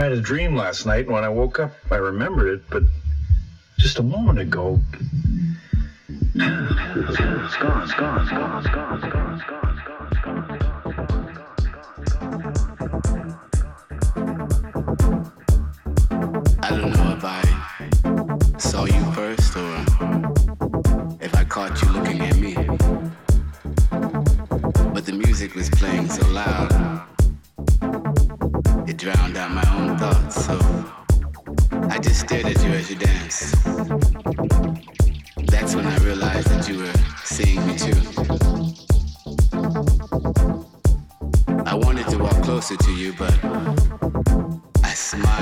I had a dream last night, and when I woke up, I remembered it, but just a moment ago. It's gone, it's gone, it's gone, it's gone, it's gone, it's gone, it's gone. I don't know if I saw you first or if I caught you looking at me. But the music was playing so loud, it drowned out my own thoughts, so I just stared at you as you danced. That's when I realized that you were seeing me too. I wanted to walk closer to you, but I smiled.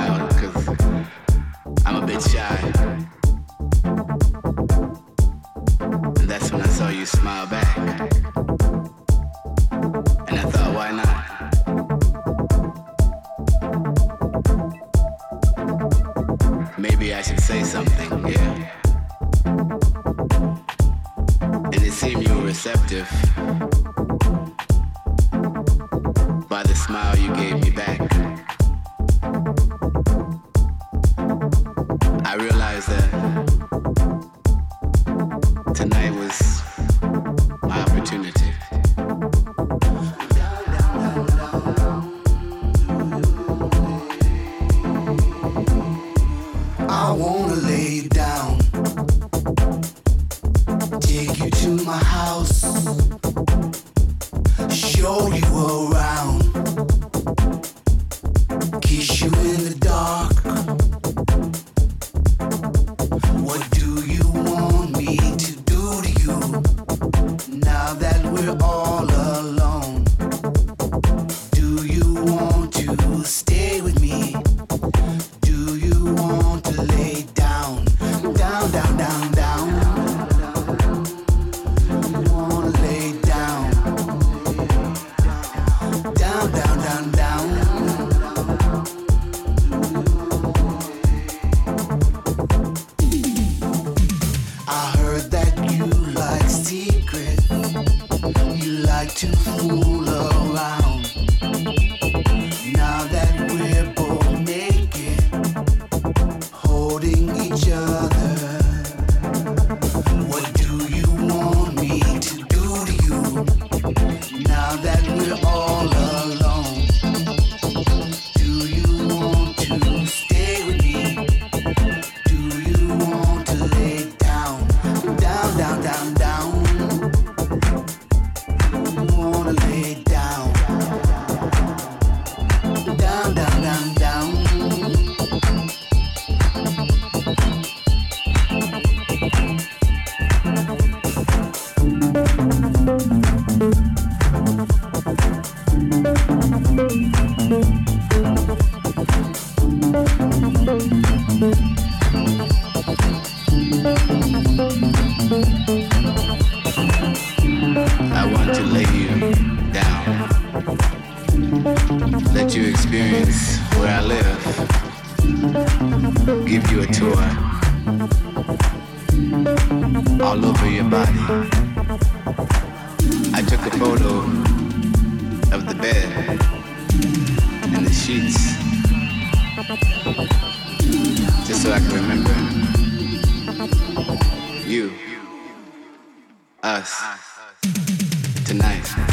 all us tonight.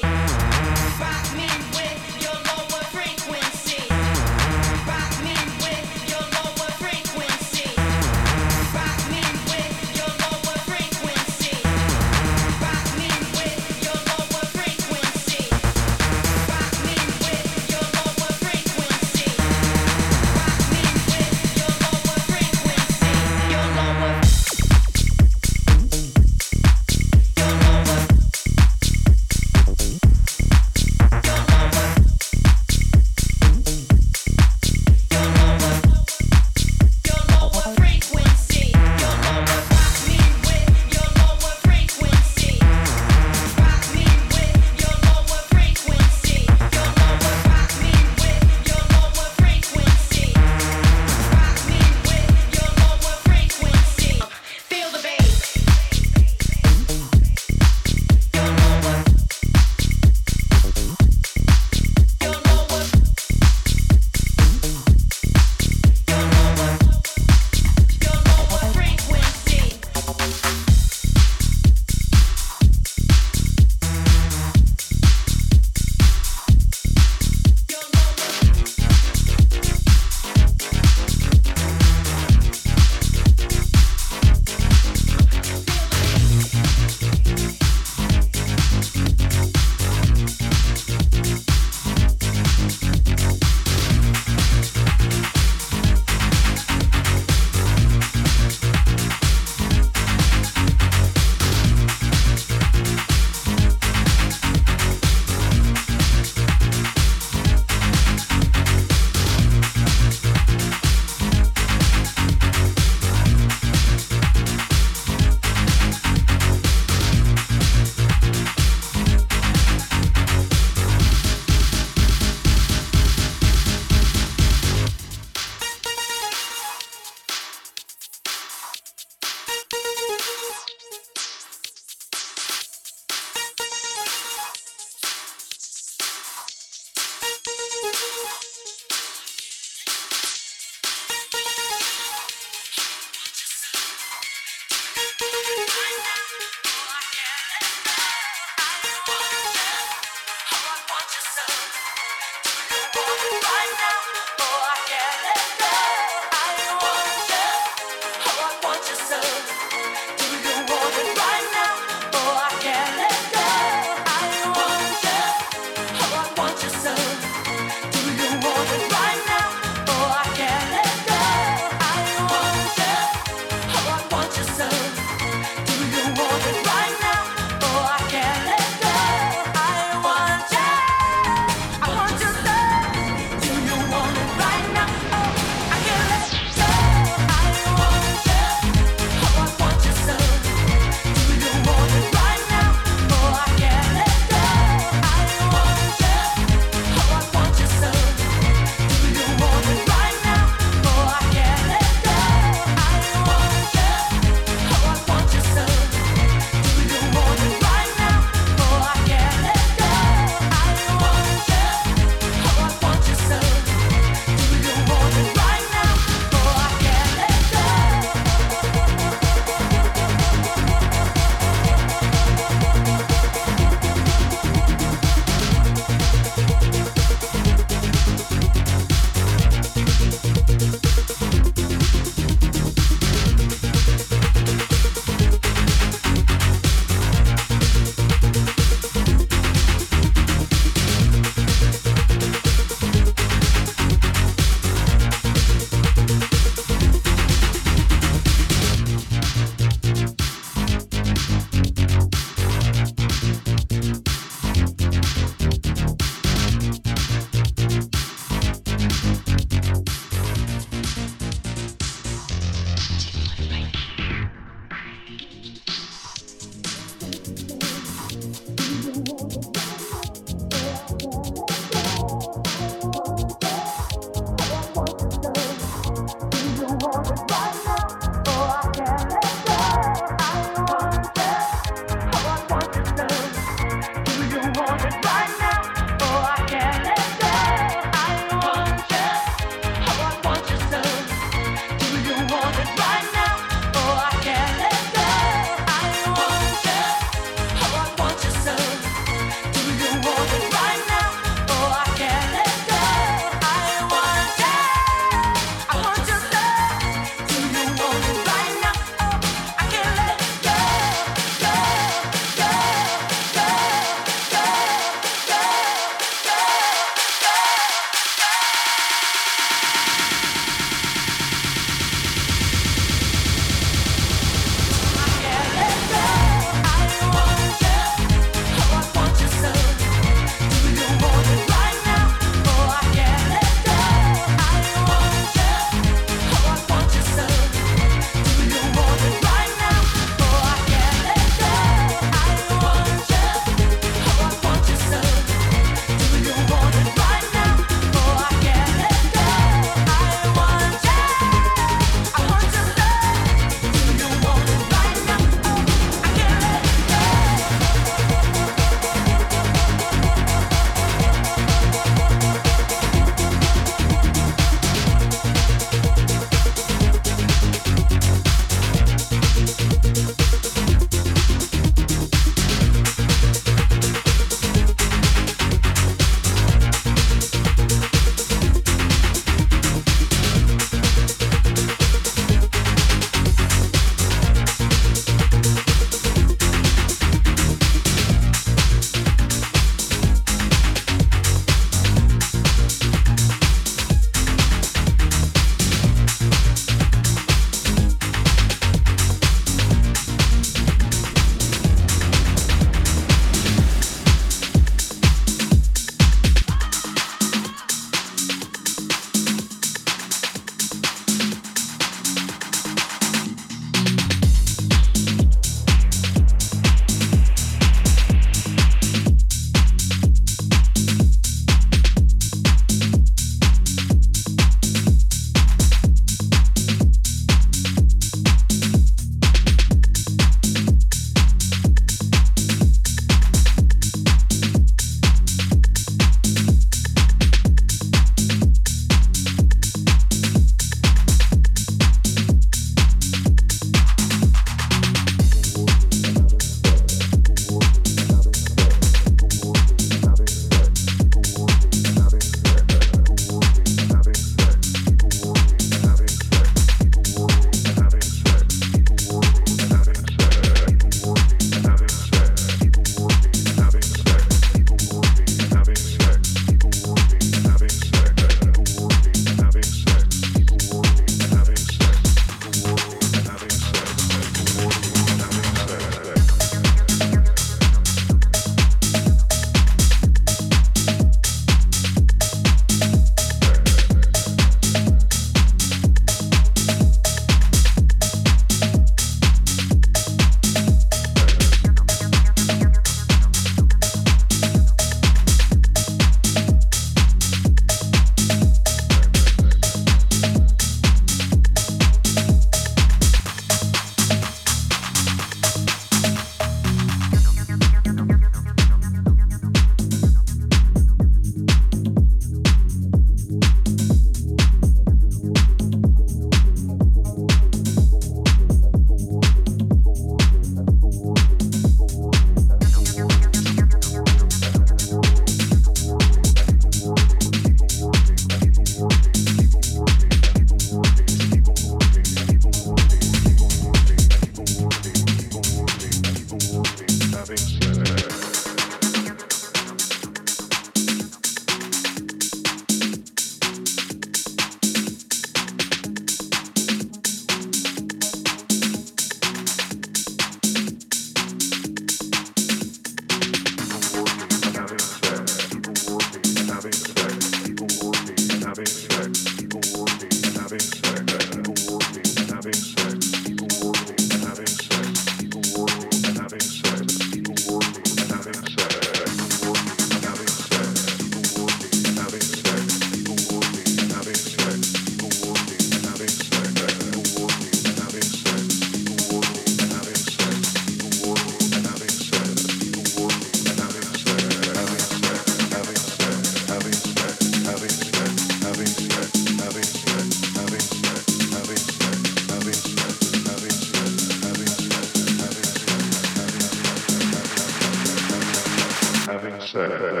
Sir.